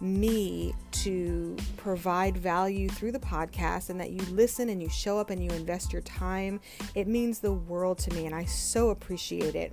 me to provide value through the podcast and that you listen and you show up and you invest your time. It means the world to me, and I so appreciate it.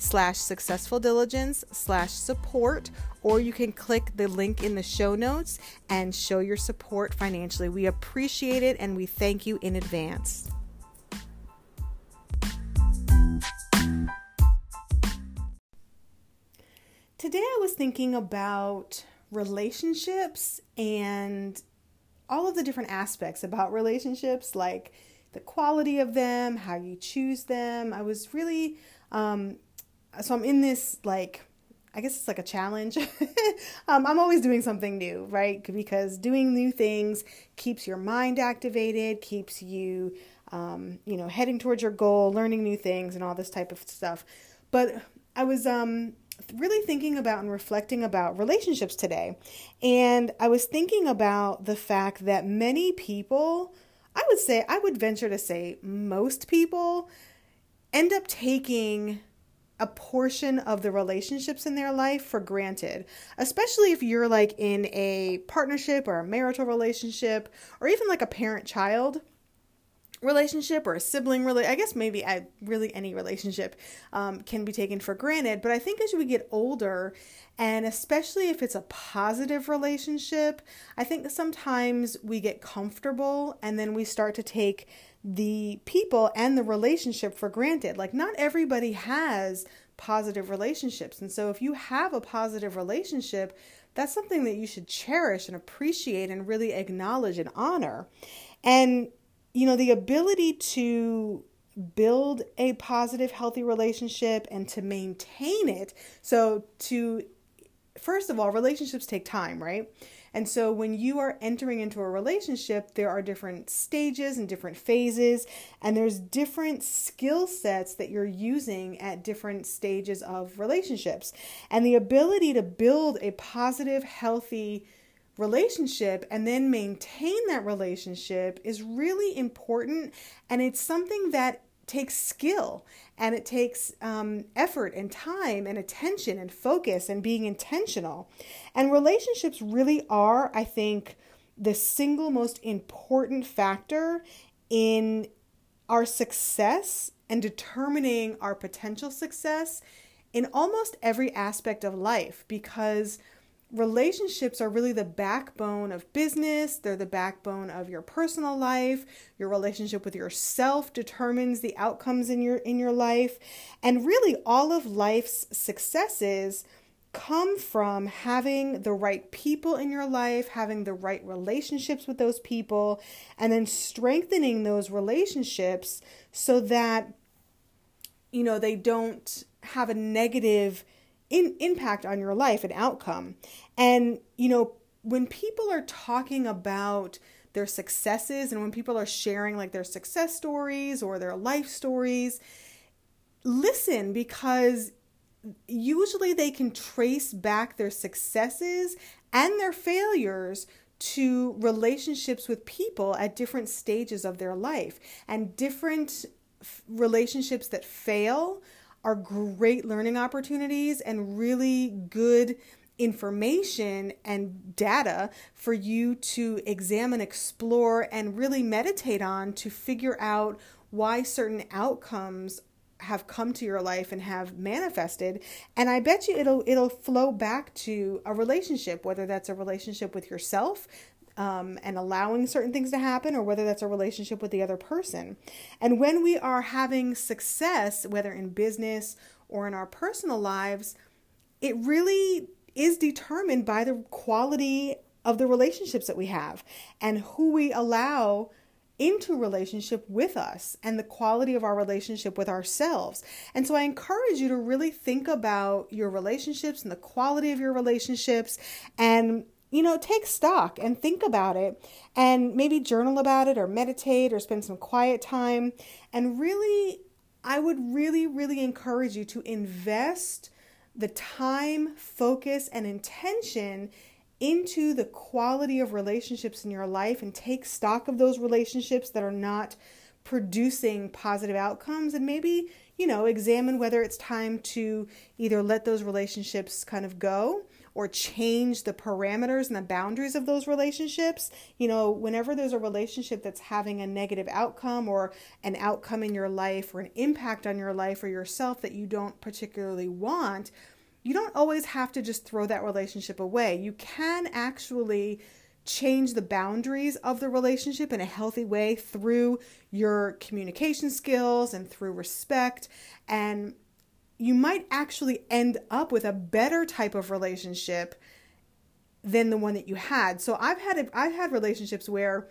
slash successful diligence slash support or you can click the link in the show notes and show your support financially. We appreciate it and we thank you in advance. Today i was thinking about relationships and all of the different aspects about relationships like the quality of them how you choose them. I was really um, so I'm in this like I guess it's like a challenge. um, I'm always doing something new, right? Because doing new things keeps your mind activated, keeps you, um, you know, heading towards your goal, learning new things, and all this type of stuff. But I was um, really thinking about and reflecting about relationships today. And I was thinking about the fact that many people, I would say, I would venture to say most people, end up taking a portion of the relationships in their life for granted, especially if you're like in a partnership or a marital relationship or even like a parent child relationship or a sibling really i guess maybe I, really any relationship um, can be taken for granted. But i think as we get older and especially if it's a positive relationship i think sometimes we get comfortable and then we start to take the people and the relationship for granted. Like, not everybody has positive relationships. And so, if you have a positive relationship, that's something that you should cherish and appreciate and really acknowledge and honor. And, you know, the ability to build a positive, healthy relationship and to maintain it. So, to first of all, relationships take time, right? And so when you are entering into a relationship, there are different stages and different phases, and there's different skill sets that you're using at different stages of relationships. And the ability to build a positive, healthy relationship and then maintain that relationship is really important. And it's something that takes skill and it takes um, effort and time and attention and focus and being intentional. And relationships really are, I think, the single most important factor in our success and determining our potential success in almost every aspect of life because relationships are really the backbone of business. They're the backbone of your personal life. Your relationship with yourself determines the outcomes in your in your life. And really all of life's successes come from having the right people in your life having the right relationships with those people and then strengthening those relationships so that you know they don't have a negative in, impact on your life and outcome. And, you know, when people are talking about their successes and when people are sharing like their success stories or their life stories, listen because usually they can trace back their successes and their failures to relationships with people at different stages of their life and different f- relationships that fail are great learning opportunities and really good information and data for you to examine, explore, and really meditate on to figure out why certain outcomes have come to your life and have manifested. And i bet you it'll it'll flow back to a relationship whether that's a relationship with yourself um, and allowing certain things to happen or whether that's a relationship with the other person and when we are having success whether in business or in our personal lives it really is determined by the quality of the relationships that we have and who we allow into relationship with us and the quality of our relationship with ourselves. And so I encourage you to really think about your relationships and the quality of your relationships and you know, take stock and think about it and maybe journal about it or meditate or spend some quiet time. And really, I would really, really encourage you to invest the time, focus, and intention into the quality of relationships in your life and take stock of those relationships that are not producing positive outcomes and maybe you know examine whether it's time to either let those relationships kind of go or change the parameters and the boundaries of those relationships. You know, whenever there's a relationship that's having a negative outcome or an outcome in your life or an impact on your life or yourself that you don't particularly want, you don't always have to just throw that relationship away. You can actually change the boundaries of the relationship in a healthy way through your communication skills and through respect. And you might actually end up with a better type of relationship than the one that you had. So I've had I've had relationships where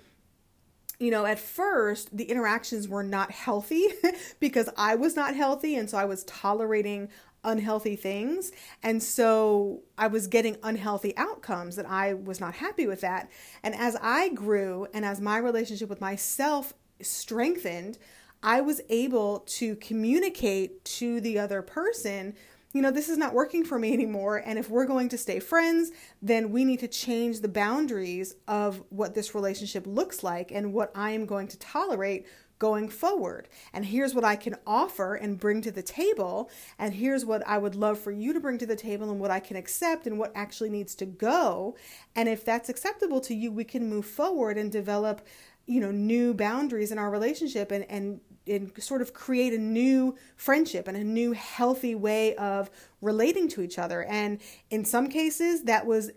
you know, at first the interactions were not healthy because I was not healthy and so I was tolerating unhealthy things. And so I was getting unhealthy outcomes and I was not happy with that. And as I grew and as my relationship with myself strengthened, I was able to communicate to the other person, you know, this is not working for me anymore. And if we're going to stay friends, then we need to change the boundaries of what this relationship looks like and what I am going to tolerate going forward. And here's what I can offer and bring to the table. And here's what I would love for you to bring to the table and what I can accept and what actually needs to go. And if that's acceptable to you, we can move forward and develop, you know, new boundaries in our relationship and, and and sort of create a new friendship and a new healthy way of relating to each other. And in some cases, that was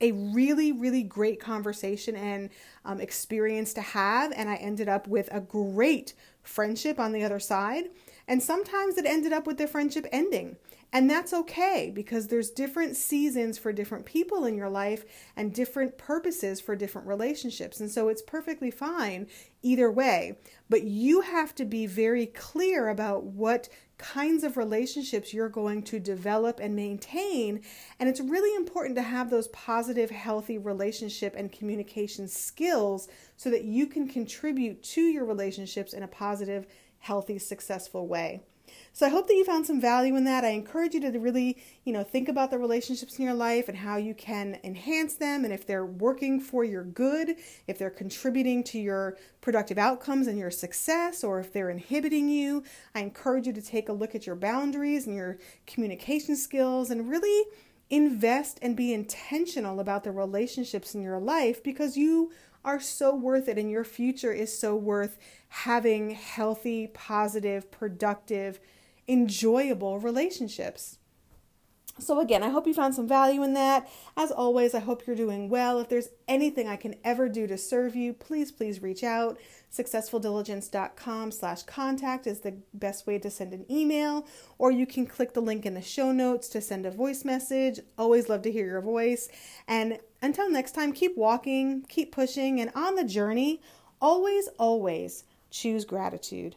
a really, really great conversation and um, experience to have. And I ended up with a great friendship on the other side. And sometimes it ended up with the friendship ending. And that's okay because there's different seasons for different people in your life and different purposes for different relationships. And so it's perfectly fine either way. But you have to be very clear about what kinds of relationships you're going to develop and maintain. And it's really important to have those positive, healthy relationship and communication skills so that you can contribute to your relationships in a positive, healthy, successful way. So I hope that you found some value in that. I encourage you to really, you know, think about the relationships in your life and how you can enhance them and if they're working for your good, if they're contributing to your productive outcomes and your success or if they're inhibiting you. I encourage you to take a look at your boundaries and your communication skills and really invest and be intentional about the relationships in your life because you are so worth it and your future is so worth having healthy, positive, productive enjoyable relationships. So, again, I hope you found some value in that. As always, I hope you're doing well. If there's anything I can ever do to serve you, please, please reach out. Successfuldiligence.com slash contact is the best way to send an email, or you can click the link in the show notes to send a voice message. Always love to hear your voice. And until next time, keep walking, keep pushing, and on the journey, always, always choose gratitude.